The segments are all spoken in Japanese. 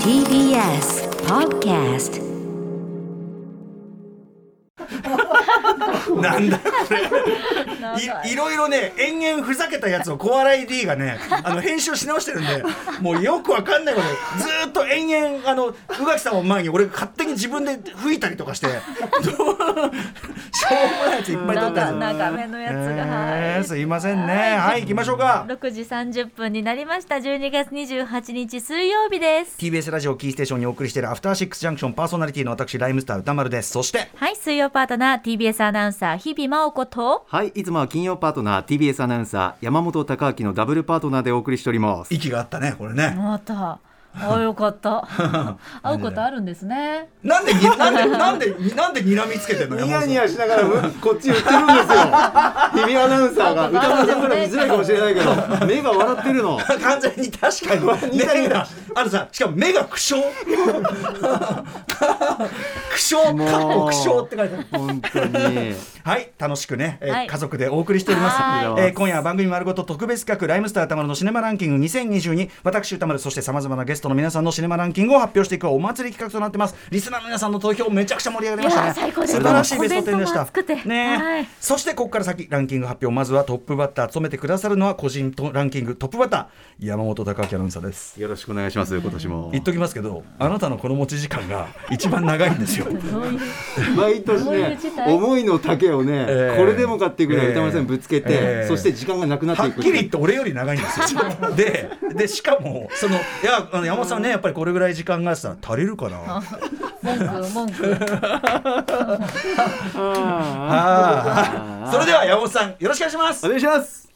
TBS Podcast なんだこれ。いいろいろね延々ふざけたやつを小笑い D がねあの編集し直してるんでもうよくわかんないことずーっと延々あの宇垣さんを前に俺が勝手に自分で吹いたりとかして しょうもないやついっぱい撮った長めのやつが、はい。えーすいませんね。はい。行きましょうか。6時30分になりました。12月28日水曜日です。TBS ラジオキーステーションにお送りしているアフターシックスジャンクションパーソナリティの私ライムスター歌丸です。そしてはい水曜パートナー TBS アナウンサー日々真央子と。はい、いつもは金曜パートナー TBS アナウンサー山本貴明のダブルパートナーでお送りしております。息があったねこれね。またあよかった。会うことあるんですね。なんでになんでなんでなんで睨みつけてんの？ニヤニヤしながらこっち言ってるんですよ。日々アナウンサーが。歌丸さんから見づらいかもしれないけど、目が笑ってるの。完全に確かに。目があのさしかも目が苦笑苦笑かっこ苦笑って書いてある。本当に。はい楽しくね、えーはい。家族でお送りしております、はい。えー今夜は番組丸ごと特別企画ライムスター歌丸のシネマランキング2022私歌丸そしてさまざまなゲストの皆さんのシネマランキングを発表していくお祭り企画となってます。リスナーの皆さんの投票めちゃくちゃ盛り上がりましたね。素晴らしいベスト10でした。ね、はい。そしてここから先ランキング発表まずはトップバッター務めてくださるのは個人とランキングトップバッター山本貴明アナウンサーです。よろしくお願いします。今年も言っ。ときますけどあなたのこの持ち時間が 一番長いんですよ。毎年ね思いの丈をね、えーこれでもかっていうぐらい歌丸さんにぶつけて、えーそして時間がなくなっていく。はっきり言って俺より長いんですよ。ででしかもそのいやあの山本さんねやっぱりこれぐらい時間があったら足りるかな。文句文句それでは山本さんよろしくお願いしますお。願いします。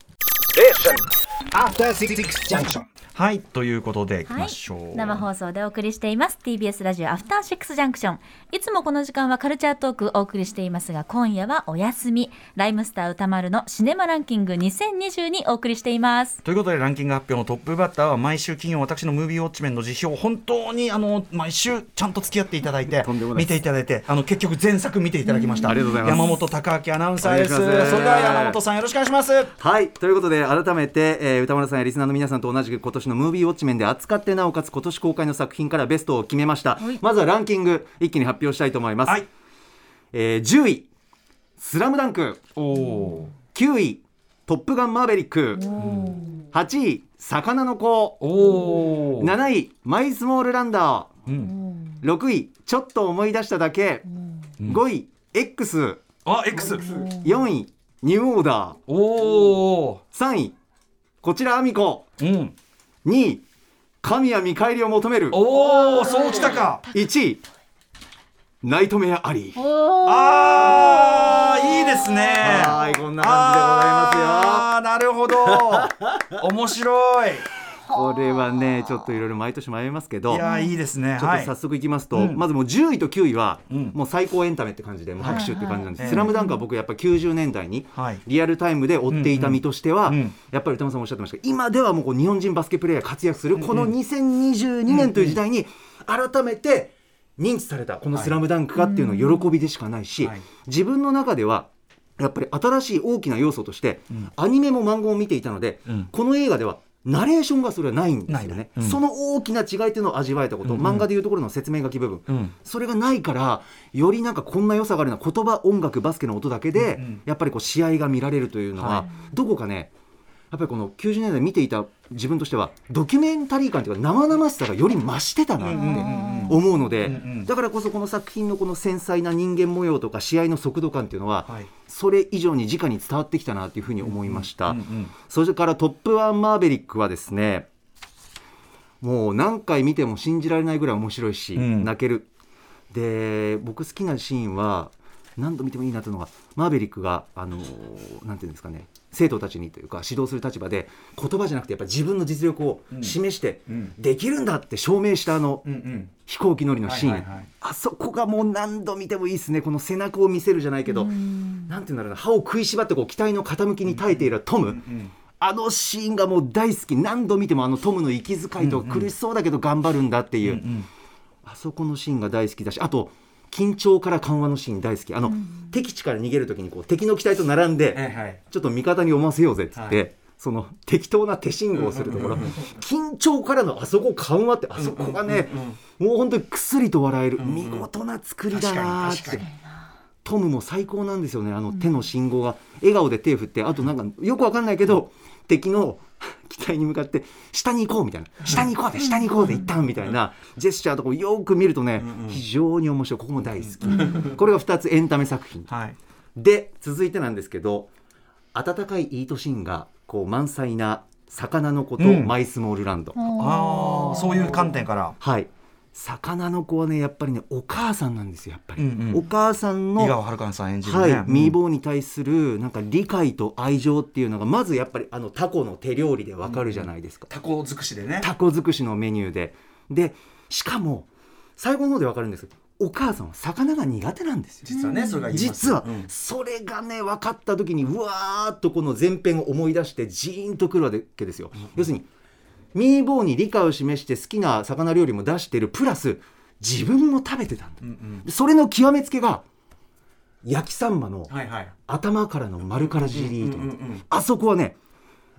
After Six Junction. はいということでいきましょう。生放送でお送りしています。TBS ラジオアフターシックスジャンクションいつもこの時間はカルチャートークお送りしていますが今夜はお休み。ライムスター歌丸のシネマランキング2022お送りしています。ということでランキング発表のトップバッターは毎週金曜私のムービーウォッチメンの辞表本当にあの毎週ちゃんと付き合っていただいて見ていただいてあの結局全作見ていただきました。ありがとうございます。山本貴明アナウンサーです。それでは山本さんよろしくお願いします。はいということで改めて、えー歌丸さんやリスナーの皆さんと同じく今年のムービーウォッチメンで扱ってなおかつ今年公開の作品からベストを決めました、まずはランキング一気に発表したいと思います、はい。えー10位「スラムダンクおお。9位「トップガンマーヴェリック」8位「魚の子お」お。7位「マイスモールランダうん。ー」6位「ちょっと思い出しただけ」5位「X」あ X。4位「ニューオーダーおお。」3位「こちらアミコうん。」2位「神は見返りを求める」おお、そうきたか。1位「ナイトメアアリー」ああ、いいですね。はいこんな感じでございますよああ、なるほど。面白い。これはねちょっといろいろ毎年迷いますけどいやー、いいですね。はい。ちょっと早速いきますと、うん。まずもう10位と9位は、うん。もう最高エンタメって感じでもう拍手って感じなんです、はい。スラムダンクは僕やっぱ90年代にはい。リアルタイムで追っていた身としては、うんうんやっぱり歌間さんもおっしゃってましたけど今ではもうこう日本人バスケプレーヤーが活躍するこの2022年という時代に改めて認知されたこの「スラムダンクがっていうのは喜びでしかないし、はい。自分の中ではやっぱり新しい大きな要素として、アニメも漫画も見ていたので、うん。この映画ではナレーションがそれはないんですよね。ね、うん。その大きな違いっていうのを味わえたこと、漫画でいうところの説明書き部分、うん。それがないからよりなんかこんな良さがあるな言葉音楽バスケの音だけで、うんうん。やっぱりこう試合が見られるというのは、はどこかねやっぱりこの90年代見ていた自分としてはドキュメンタリー感というか生々しさがより増してたなって思うので、だからこそこの作品のこの繊細な人間模様とか試合の速度感っていうのは、はい。それ以上に直に伝わってきたなというふうに思いました、それから「トップワンマーヴェリック」はですねもう何回見ても信じられないぐらい面白いし、うん。泣ける。で僕好きなシーンは何度見てもいいなというのがマーヴェリックがあのーなんていうんですかね生徒たちにというか指導する立場で言葉じゃなくてやっぱ自分の実力を示して、うん。できるんだって証明したあの飛行機乗りのシーン、あそこがもう何度見てもいいですね。この背中を見せるじゃないけどなんていうんだろうな。歯を食いしばってこう機体の傾きに耐えているトム、んあのシーンがもう大好き。何度見てもあのトムの息遣いと苦しそうだけど頑張るんだっていう、ん。あそこのシーンが大好きだしあと緊張から緩和のシーン大好き。あの、敵地から逃げる時にこう敵の機体と並んで、はいはい。ちょっと味方に思わせようぜっつって、はい。その適当な手信号をするところ。緊張からのあそこ緩和ってあそこがねもう本当にくすりと笑える。見事な作りだなーって。トムも最高なんですよね。あの手の信号が。笑顔で手振ってあとなんかよくわかんないけど敵の 機体に向かって下に行こうみたいな。下に行こうで下に行こうで一旦みたいなジェスチャーとかをよく見るとね非常に面白い。ここも大好き。これが2つエンタメ作品。はい。で続いてなんですけど温かいイートシーンがこう満載な魚の子とうん。マイスモールランド、ああそういう観点から。はい魚の子はねやっぱりねお母さんなんですよやっぱり、うんうん。お母さんの井川遥さん演じるね。はい、ミーーボーに対するなんか理解と愛情っていうのがまずやっぱりあのタコの手料理でわかるじゃないですか、タコ尽くしでね。タコ尽くしのメニューで。でしかも最後の方でわかるんですけどお母さんは魚が苦手なんですよ。実はねそれが実はうん。それがね分かった時にうわーっとこの前編を思い出してジーンとくるわけですよ、要するにミーボーに理解を示して好きな魚料理も出してるプラス自分も食べてたんだ、うんそれの極めつけが焼きサンマの頭からの丸からじりと、うんうんうんうん。あそこはね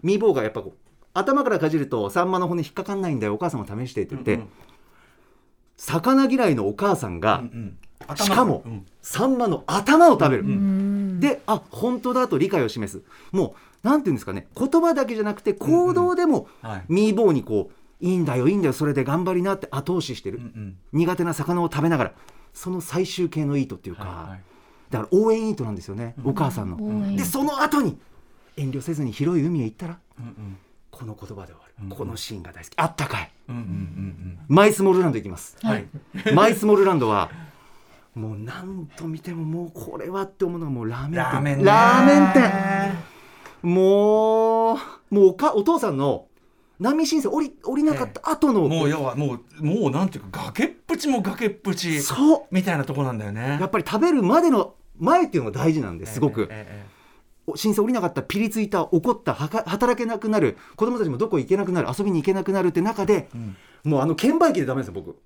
ミーボーがやっぱこう頭からかじるとサンマの骨引っかかんないんだよお母さんも試してって言って、うんうん。魚嫌いのお母さんが、うんうん。しかも、うん。サンマの頭を食べる、うん。であ本当だと理解を示す。もうなんていうんですかね言葉だけじゃなくて行動でも、はい。ミーボーにこういいんだよいいんだよそれで頑張りなって後押ししてる、うんうん。苦手な魚を食べながら。その最終形のイートっていうか、はいはい。だから応援イートなんですよね、お母さんの。でその後に遠慮せずに広い海へ行ったらうんうん。この言葉で終わる、うんこのシーンが大好き。あったかい。うんうんうんマイスモールランド行きます。うんはい。マイスモールランドはもう何と見てももうこれはって思うのがもうラーメン店。ラーメン店もうもうおかお父さんの難民申請降り降りなかった後の、もう要はもうもうなんていうか崖っぷちも崖っぷちそう。みたいなとこなんだよね。やっぱり食べるまでの前っていうのが大事なんですごく、ええ申請降りなかったピリついた怒ったはか働けなくなる子供たちもどこ行けなくなる遊びに行けなくなるって中で、もうあの券売機でダメですよ僕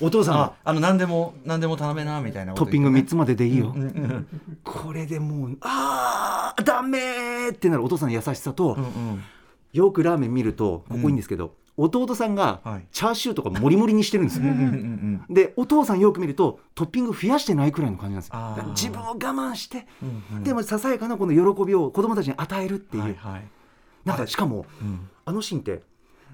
お父さんあがあの何でも何でも頼めなみたいなこトッピング3つもまででいいよ、うんうんこれでもうあーダメーってなるお父さんの優しさと、うんうん。よくラーメン見るとここいいんですけど、弟さんがはい。チャーシューとかもりもりにしてるんですよ、うんうんうんでお父さんよく見るとトッピング増やしてないくらいの感じなんですよ。自分を我慢して、うんうん。でもささやかなこの喜びを子供たちに与えるっていう、はいはい。なんかしかもうん。あのシーンって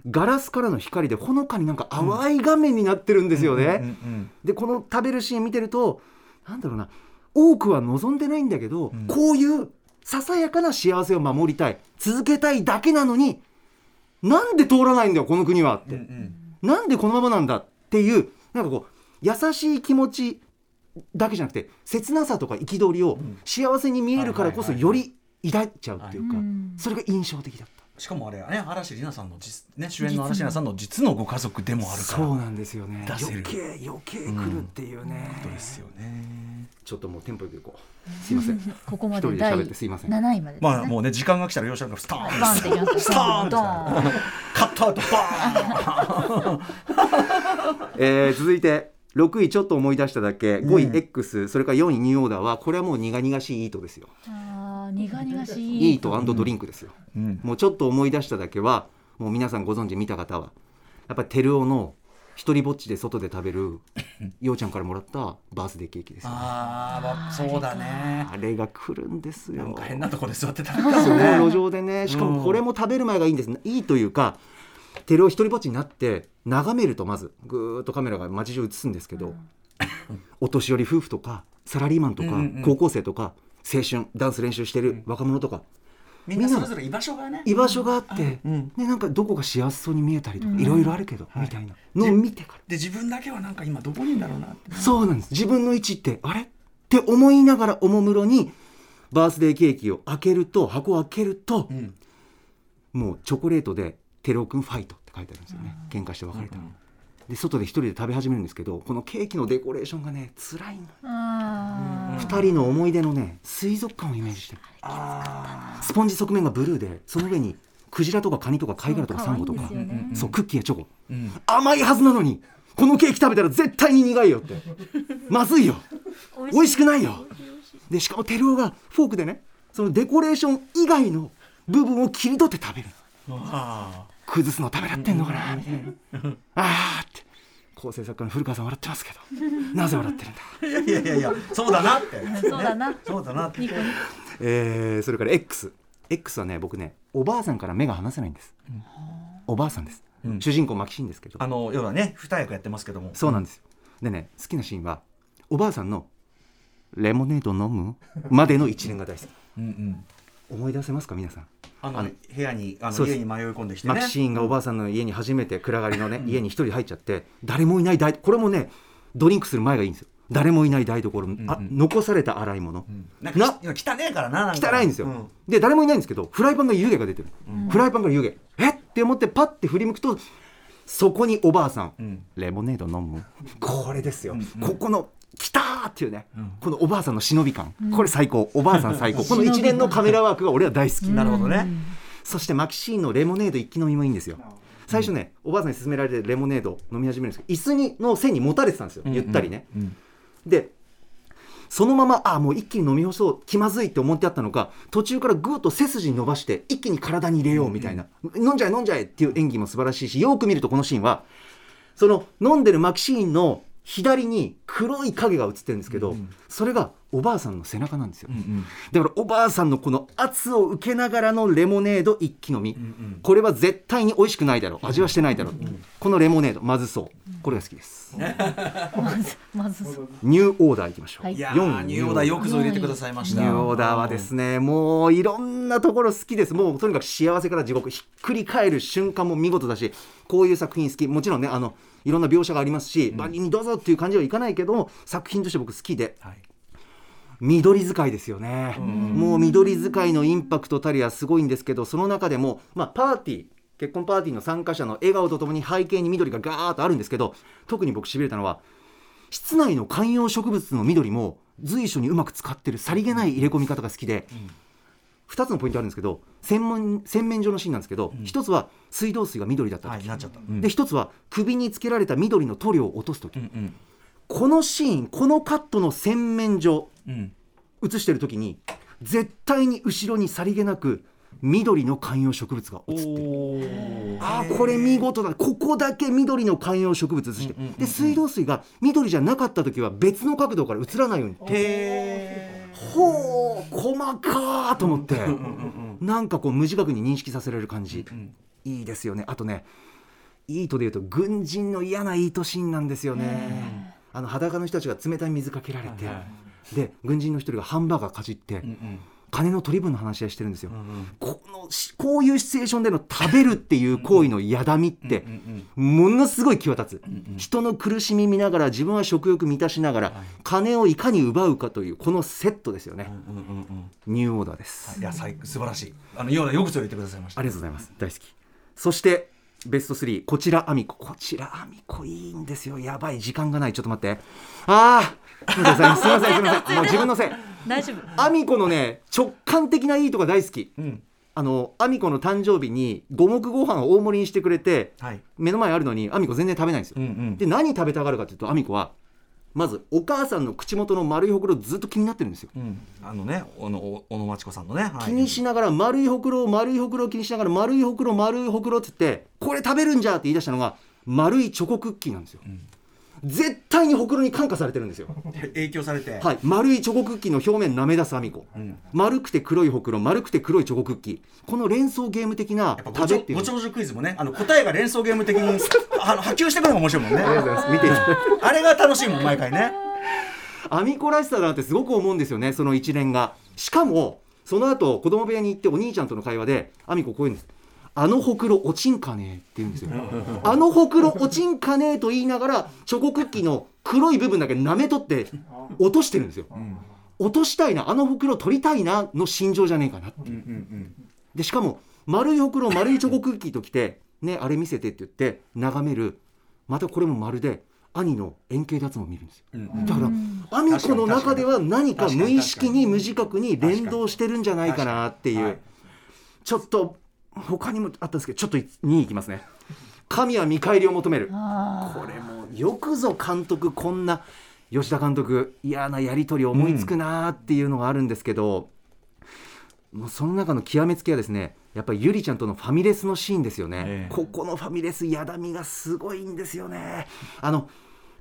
ガラスからの光でほのかになんか淡い画面になってるんですよね。でこの食べるシーン見てるとなんだろうな多くは望んでないんだけど、ん。こういうささやかな幸せを守りたい続けたいだけなのになんで通らないんだよこの国はって、うんうん。なんでこのままなんだっていうなんかこう優しい気持ちだけじゃなくて切なさとか憤りを幸せに見えるからこそより抱いちゃうっていうか、うん。それが印象的だった。しかもあれね嵐里奈さんの実ね主演の嵐里奈さんの実のご家族でもあるからそうなんですよね。出せる。余計余計来るっていうね、ことですよね。ちょっともうテンポよくいこう。すいません。ここま一人でで第喋ってすいません。7位までね。まあもうね時間が来たら吉田がスターン。バンっていきますスターンドーン。カットアウトバーン。えー続いて6位ちょっと思い出しただけ5位うん X、それから4位ニューオーダーはこれはもう苦々しいイートですよ。あー苦々しい。イートドリンクですよ、うん。もうちょっと思い出しただけはもう皆さんご存知見た方はやっぱりテルオの一人ぼっちで外で食べるようちゃんからもらったバースデーケーキですよ。あーそうだね。あれが来るんですよ。なんか変なとこで座って食べたそうもんね。路上でね。しかもこれも食べる前がいいんです、いいというかテレを一人ぼっちになって眺めるとまずぐーっとカメラが街中映すんですけど、お年寄り夫婦とかサラリーマンとか、うんうん高校生とか青春ダンス練習してる若者とか、みんなそれぞれ居場所がね居場所があって、うんね、なんかどこが幸せそうに見えたりとか、いろいろあるけど、みたいなのを見てから、で自分だけはなんか今どこにいるんだろうなってそうなんです自分の位置ってあれって思いながらおもむろにバースデーケーキを開けると箱を開けると、もうチョコレートで「テロ君ファイト」って書いてあるんですよね、喧嘩して別れた、で外で一人で食べ始めるんですけどこのケーキのデコレーションがね辛いの、あ二人の思い出のね水族館をイメージして。るスポンジ側面がブルーでその上にクジラとかカニとか貝殻とかサンゴとか。そうクッキーやチョコ。うん。甘いはずなのにこのケーキ食べたら絶対に苦いよって。まずいよ。美味しくないよ。でしかもテルオがフォークでねそのデコレーション以外の部分を切り取って食べるあ崩すのためらってんのかな。ああって。構成作家の古川さん笑ってますけど。なぜ笑ってるんだ。ーいやいやいやそうだなって。そうだな。そうだなって。えーそれから X X はね僕ねおばあさんから目が離せないんです、おばあさんです、うん。主人公マキシンですけど。あの要はね二役やってますけども。そうなんです。よでね好きなシーンはおばあさんの「レモネード飲む?」までの一連が大好き。うんうん思い出せますか皆さん？あの部屋にあの家に迷い込んできてね。マキシーンがおばあさんの家に初めて暗がりのね、家に一人入っちゃって誰もいない台これもねドリンクする前がいいんですよ。誰もいない台所、あ残された洗い物、なんかき汚ねえからな汚いんですよ、うん。で誰もいないんですけどフライパンが湯気が出てる、フライパンから湯気。えっ？て思ってパッて振り向くとそこにおばあさん、ん。レモネード飲む。これですよ、ここの来たーっていうね、このおばあさんの忍び感、これ最高。おばあさん最高。この一連のカメラワークが俺は大好き、なるほどね。そしてマキシーンのレモネード一気飲みもいいんですよ。最初ね、おばあさんに勧められてレモネード飲み始めるんですけど椅子にの背に持たれてたんですよ、ゆったりね、でそのままあもう一気に飲み干そう。気まずいって思ってあったのか途中からぐーっと背筋伸ばして一気に体に入れようみたいな、飲んじゃえ飲んじゃえっていう演技も素晴らしいしよく見るとこのシーンはその飲んでるマキシーンの左に黒い影が映ってるんですけど、それがおばあさんの背中なんですよ、だからおばあさんのこの圧を受けながらのレモネード一気飲み、これは絶対に美味しくないだろう。味はしてないだろう、このレモネードまずそう。これが好きです。ま ずまずそう。ニューオーダーいきましょう、はい。いやニューオーダーよくぞ入れてくださいました。ニューオーダーはですねもういろんなところ好きです。もうとにかく幸せから地獄ひっくり返る瞬間も見事だしこういう作品好き。もちろんねあのいろんな描写がありますし、万人にどうぞっていう感じはいかないけども作品として僕好きで。はい。緑使いですよね、もう緑使いのインパクトたりはすごいんですけどその中でも、まあ、パーティー結婚パーティーの参加者の笑顔とともに背景に緑がガーッとあるんですけど特に僕しびれたのは室内の観葉植物の緑も随所にうまく使ってるさりげない入れ込み方が好きで、2つのポイントあるんですけど洗面洗面所のシーンなんですけど、1つは水道水が緑だった時、はいで1つは首につけられた緑の塗料を落とす時、うんこのシーンこのカットの洗面所うん。映してる時に絶対に後ろにさりげなく緑の観葉植物が映ってる。あーこれ見事だ。ここだけ緑の観葉植物映して、で水道水が緑じゃなかった時は別の角度から映らないように。へほう細かーと思って。なんかこう無自覚に認識させられる感じ、いいですよね。あとねいいとで言うと軍人の嫌ないいとシーンなんですよね。あの裸の人たちが冷たい水かけられて、で軍人の一人がハンバーガーかじって、金の取り分の話し合いしてるんですよ、このしこういうシチュエーションでの食べるっていう行為のやだみってものすごい際立つ、人の苦しみ見ながら自分は食欲満たしながら、金をいかに奪うかというこのセットですよね、ニューオーダーです、い。や最素晴らしい。あのようなよくぞ入れてくださいました。ありがとうございます。大好き。そしてベスト3こちらあみここちらあみこいいんですよ。やばい。時間がない。ちょっと待って。ああすみません。すみません。すみません。もう自分のせい。大丈夫。アミコのね直感的ないいとこ大好き、ん。あのアミコの誕生日に五目ご飯を大盛りにしてくれて、はい。目の前あるのにアミコ全然食べないんですよ、うんうん。で何食べたがるかというとアミコはまずお母さんの口元の丸いほくろずっと気になってるんですよ、うん。あのね小野お小野真知子さんのね、はい。気にしながら丸いほくろを丸いほくろを気にしながら丸いほくろ丸いほくろって言ってこれ食べるんじゃって言い出したのが丸いチョコクッキーなんですよ、絶対にほくろに感化されてるんですよ。影響されて、はい、丸いチョコクッキーの表面舐め出すアミコ、丸くて黒いほくろ丸くて黒いチョコクッキー。この連想ゲーム的な食べっていう。ごちょごちょクイズもねあの答えが連想ゲーム的に あの波及してくるのが面白いもんね。見て あれが楽しいもん毎回ね。アミコらしさだなってすごく思うんですよねその一連が。しかもその後子供部屋に行ってお兄ちゃんとの会話でアミコこう言うんですあのほくろ落ちんかねえって言うんですよ。あのほくろ落ちんかねえと言いながらチョコクッキーの黒い部分だけ舐め取って落としてるんですよ、落としたいなあのほくろ取りたいなの心情じゃねえかなって。いうでしかも丸いほくろ丸いチョコクッキーときてねあれ見せてって言って眺める。またこれもまるで兄の円形脱毛を見るんですよ、だからアミコの中では何か無意識に無自覚に連動してるんじゃないかなっていう、はい。ちょっと他にもあったんですけどちょっと2位いきますね。神は見返りを求める。これもよくぞ監督こんな吉田監督嫌なやり取り思いつくなーっていうのがあるんですけど、もうその中の極めつけはですねやっぱりゆりちゃんとのファミレスのシーンですよね、ええ。ここのファミレスやだみがすごいんですよね。あの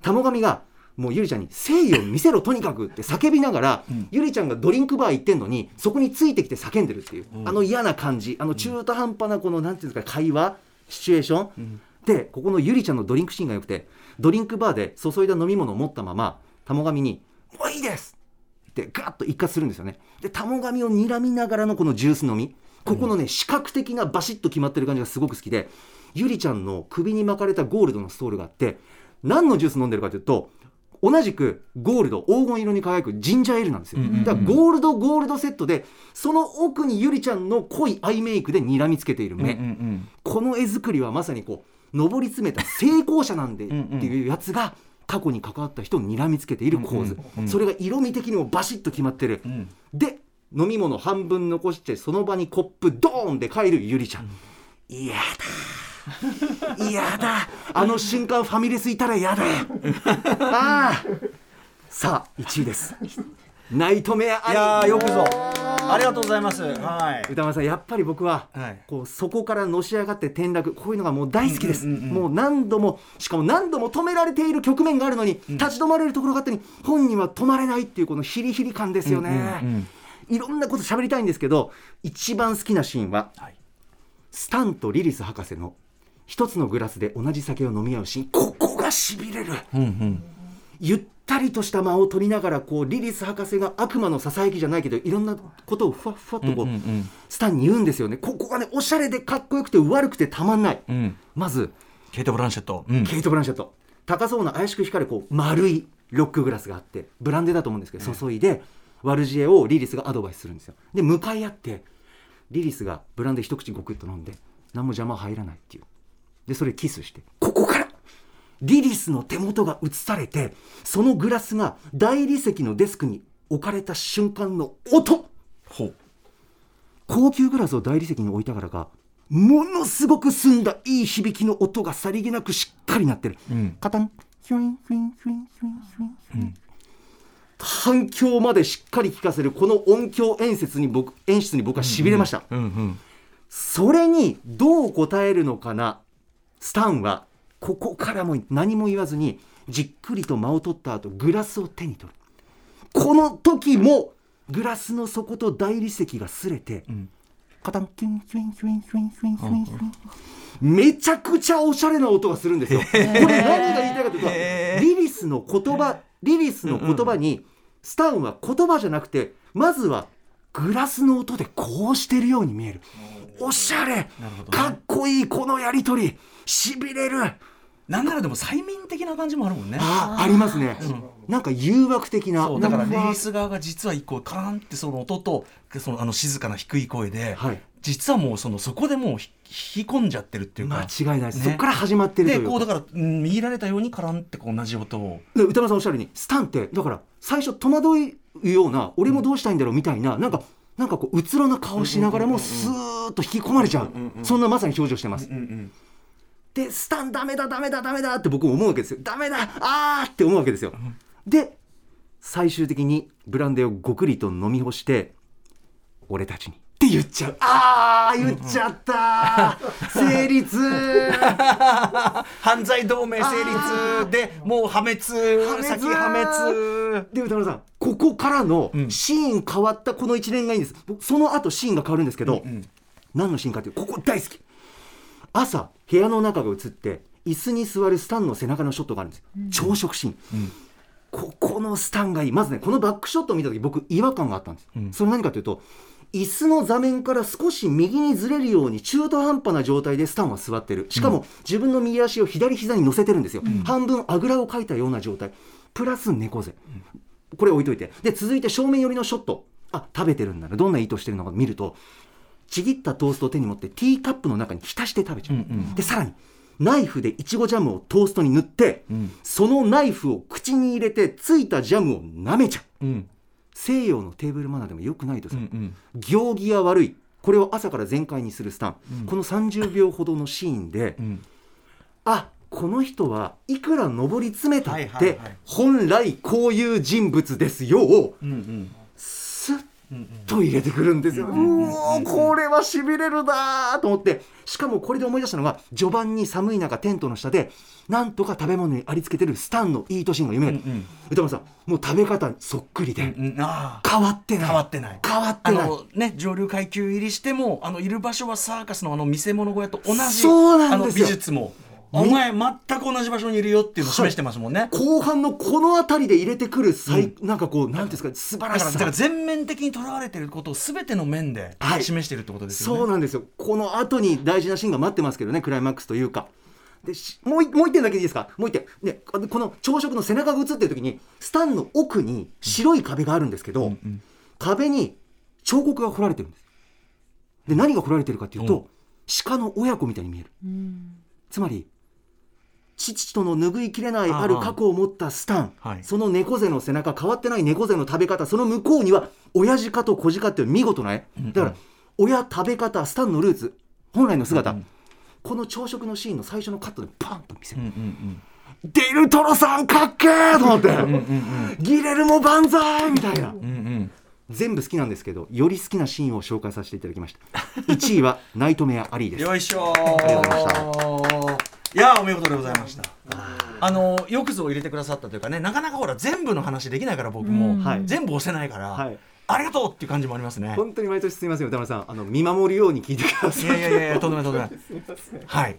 玉神がもうゆりちゃんに誠意を見せろとにかくって叫びながら、ゆりちゃんがドリンクバー行ってんのにそこについてきて叫んでるっていう、あの嫌な感じ。あの中途半端なこのなんていうんですか会話シチュエーション、でここのゆりちゃんのドリンクシーンが良くてドリンクバーで注いだ飲み物を持ったまま玉神に「もういいです!」ってガッと一括するんですよね。で玉神を睨みながらのこのジュース飲み。ここのね視覚的なバシッと決まってる感じがすごく好きでゆりちゃんの首に巻かれたゴールドのストールがあって何のジュース飲んでるかというと同じくゴールド黄金色に輝くジンジャーエールなんですよ、だからゴールドゴールドセットでその奥にゆりちゃんの濃いアイメイクで睨みつけている目、この絵作りはまさにこう上り詰めた成功者なんで っていうやつが過去に関わった人を睨みつけている構図、それが色味的にもバシッと決まってる、で飲み物半分残してその場にコップドーンで帰るゆりちゃん、嫌だ嫌だ。あの瞬間ファミレスいたら嫌だ。ああ。さあ1位です。ナイトメアいやーよくぞ。ありがとうございます。はい。歌丸さんやっぱり僕は、はい。こうそこからのし上がって転落こういうのがもう大好きです、もう何度もしかも何度も止められている局面があるのに、立ち止まれるところがあったのに本人は止まれないっていうこのヒリヒリ感ですよね、いろんなこと喋りたいんですけど一番好きなシーンは、はい。スタンとリリス博士の一つのグラスで同じ酒を飲み合うシーン。ここがしびれる、ゆったりとした間を取りながらこうリリス博士が悪魔のささやきじゃないけどいろんなことをふわっふわっとこう,、スタンに言うんですよね。ここがねおしゃれでかっこよくて悪くてたまんない、ん。まずケイト・ブランシェット。うん。ケイト・ブランシェット。高そうな怪しく光るこう丸いロックグラスがあってブランデーだと思うんですけど注いでワルジエをリリスがアドバイスするんですよ。で向かい合ってリリスがブランデー一口ゴクッと飲んで何も邪魔入らないっていうでそれキスして。ここから。リリスの手元が映されてそのグラスが大理石のデスクに置かれた瞬間の音。高級グラスを大理石に置いたからかものすごく澄んだいい響きの音がさりげなくしっかり鳴ってる、ん。カタン。ヒュインヒュインヒュインヒュインヒュインヒュイン。反響までしっかり聞かせる。この音響演出に僕演出に僕はしびれました、それにどう答えるのかな？スタンはここからも何も言わずにじっくりと間を取った後グラスを手に取るこの時もグラスの底と大理石が擦れて、カタンキュンキュンキュンキュンキュンキュンキュンめちゃくちゃおしゃれな音がするんですよ。これ何が言いたいかというとリリスの言葉リリスの言葉にスタンは言葉じゃなくてまずはグラスの音でこうしてるように見える。おしゃれ、かっこいいこのやりとり。しびれる。なんならでも催眠的な感じもあるもんね。あありますね、なんか誘惑的な。だからリなんリース側が実は一個カーンってその音とそのあの静かな低い声で、はい実はもうそのそこでもうひ引き込んじゃってるっていうか。間違いないです、ね。そこから始まってるというか。でこうだからうん見入られたようにカランってこう同じ音をで歌丸さんおっしゃるようにスタンってだから最初戸惑うような俺もどうしたいんだろうみたいななんかなんかこううつろな顔しながらもスーッと引き込まれちゃう。そんなまさに表情してます、でスタンダメだダメだダメだって僕思うわけですよ。ダメだあーって思うわけですよ。で最終的にブランデーをごくりと飲み干して俺たちにって言っちゃう。あー言っちゃった。成立。犯罪同盟成立。でもう破滅。滅。先破滅。で歌丸さんここからのん。シーン変わったこの一連がいいんです。僕その後シーンが変わるんですけど、何のシーンかっていうとここ大好き。朝部屋の中が映って椅子に座るスタンの背中のショットがあるんです。よ、朝食シーン、ここのスタンがいい。まずねこのバックショットを見た時僕違和感があったんです、それ何かというと椅子の座面から少し右にずれるように中途半端な状態でスタンは座ってる。しかも自分の右足を左膝に乗せてるんですよ、半分あぐらをかいたような状態。プラス猫背、これ置いといて。で続いて正面寄りのショット。あ食べてるんだな。どんな意図してるのか見るとちぎったトーストを手に持ってティーカップの中に浸して食べちゃう、でさらにナイフでいちごジャムをトーストに塗って、そのナイフを口に入れてついたジャムを舐めちゃう。うん西洋のテーブルマナーでもよくないとさ、うん行儀が悪い。これを朝から全開にするスタン、この30秒ほどのシーンで、ん。あこの人はいくら上り詰めたって、本来こういう人物ですよをうんうんと入れてくるんですよ。うおーこれはしびれるなーと思って。しかもこれで思い出したのが序盤に寒い中テントの下でなんとか食べ物にありつけてるスタンのイートシーンが夢だった、歌丸さんもう食べ方そっくりで、うんああ。変わってない。変わってない。変わってあない。のね上流階級入りしてもあのいる場所はサーカスのあの見せ物小屋と同じそうなんですよ。あの美術もお前全く同じ場所にいるよっていうのを示してますもんね、後半のこの辺りで入れてくる最、なんかこうなんていうんですか素晴らしさ。から全面的にとらわれていることを全ての面ではい。示しているってことですよね、そうなんですよ。この後に大事なシーンが待ってますけどねクライマックスというか。でしもういもう一点だけでいいですか？もう一点。ねこの朝食の背中が映ってる時にスタンの奥に白い壁があるんですけど、壁に彫刻が彫られてるんです。で何が彫られてるかっていうと、鹿の親子みたいに見える、つまり父との拭いきれないある過去を持ったスタン、はい。その猫背の背中変わってない猫背の食べ方その向こうには親父かと子鹿っていう見事な絵、だから親食べ方スタンのルーツ。本来の姿、この朝食のシーンの最初のカットでパンと見せる、デルトロさんかっけーと思って、ギレルモ万歳みたいな、全部好きなんですけどより好きなシーンを紹介させていただきました。1位はナイトメアアリーです。よいしょりがとうございまいやお見事でございました。あのよくぞ入れてくださったというかねなかなかほら全部の話できないから僕も、はい。全部押せないから、はい。ありがとうっていう感じもありますね。本当に毎年すみません歌丸さん。あの見守るように聞いてください。いやいやいやとんでもないとんでもない。はい。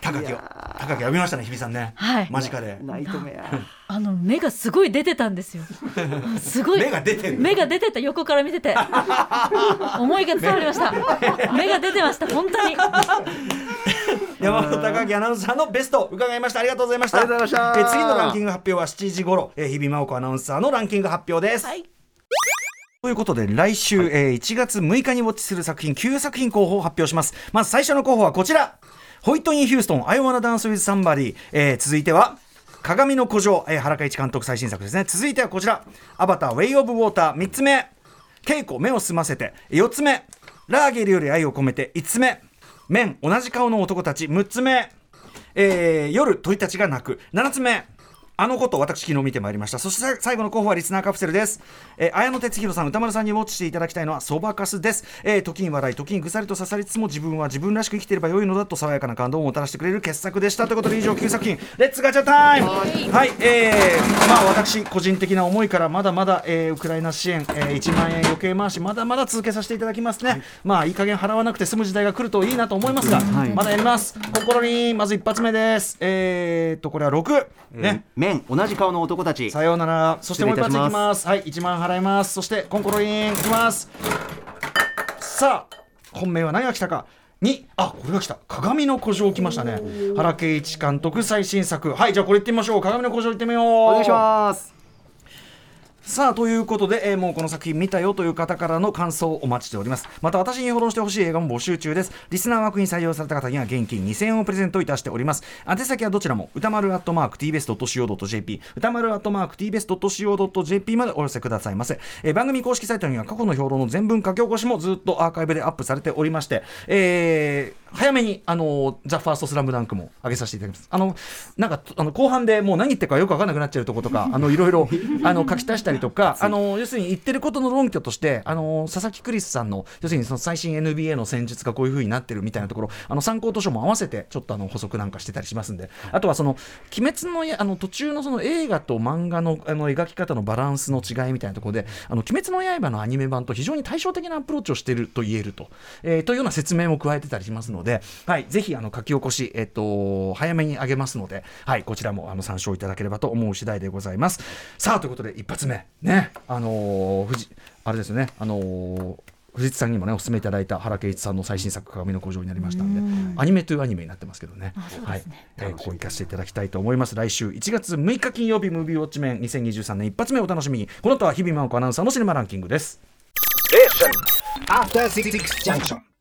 高木を高木呼びましたね日比さんね、はい間近でナイトメアあの目がすごい出てたんですよ。すごい。目が出てる。目が出てた横から見てて。思いが伝わりました。目が出てました本当に。山本高木アナウンサーのベスト伺いました。ありがとうございました。ありがとうございました。え次のランキング発表は7時頃、えー日比真央子アナウンサーのランキング発表です、はい。ということで来週、えー1月6日にウォッチする作品9作品候補を発表します。まず最初の候補はこちら。ホイットニー・ヒューストン「I Wanna Dance with Somebody、えー続いては鏡の古城、えー原嘉一監督最新作ですね。続いてはこちら「アバター・ウェイ・オブ・ウォーター」3つ目「稽古目を澄ませて」4つ目「ラーゲリより愛を込めて」5つ目「MEN 同じ顔の男たち」6つ目。えー夜、鳥たちが啼く。7つ目。あのこと私昨日見てまいりました。そして最後の候補はリスナーカプセルです、えー、綾野哲弘さん宇多丸さんにウォッチしていただきたいのはそばかすです、えー時に笑い時にぐさりと刺さりつつも自分は自分らしく生きていれば良いのだと爽やかな感動をもたらしてくれる傑作でした。ということで以上9作品。 Let's ガチャタイムはい、えー、まあ私個人的な思いからまだまだ、えーウクライナ支援、えー1万円余計回しまだまだ続けさせていただきますね、まあいい加減払わなくて済む時代が来るといいなと思いますが、まだやります。心にまず一発目です。えー、っとこれは6ね、面同じ顔の男たちさようなら。そしてもう一発いきまます。はい、1万払います。そしてコンコロリンいきます。さあ、本命は何が来たか。にあこれが来た鏡の古城来ましたね原敬一監督最新作はいじゃあこれいってみましょう鏡の古城いってみようお願いしますさあということで、えーもうこの作品見たよという方からの感想をお待ちしております。また私にフォローしてほしい映画も募集中です。リスナー枠に採用された方には現金2000円をプレゼントいたしております。宛先はどちらも歌丸アットマーク tbest.co.jp 歌丸アットマーク tbest.co.jp までお寄せくださいませ、えー番組公式サイトには過去の評論の全文書き起こしもずっとアーカイブでアップされておりまして、えー早めにあのザ・ファーストスラムダンクも上げさせていただきます。あのなんかあの後半でもう何言ってるかよく分かんなくなっちゃうとことかあのいろいろあの書き足したりとかあの要するに言ってることの論拠としてあの佐々木クリスさんの要するにその最新 NBA の戦術がこういう風になってるみたいなところあの参考図書も合わせてちょっとあの補足なんかしてたりしますんで。あとはその鬼滅の刃あの途中のその映画と漫画のあの描き方のバランスの違いみたいなところであの鬼滅の刃のアニメ版と非常に対照的なアプローチをしていると言えると、えーというような説明も加えてたりしますので、はい、ぜひあの書き起こし、えっと早めにあげますので、はい、こちらもあの参照いただければと思う次第でございます。さあということで一発目。ねあのー藤あれですよね。あのー藤津さんにもねお勧めいただいた原敬一さんの最新作「鏡の古城」になりましたんでアニメというアニメになってますけどね。はい。えーここ行かせていただきたいと思います。来週1月6日金曜日ムービーウォッチメン2023年一発目お楽しみに。この後は日々真央子アナウンサーのシネマランキングです。Junction.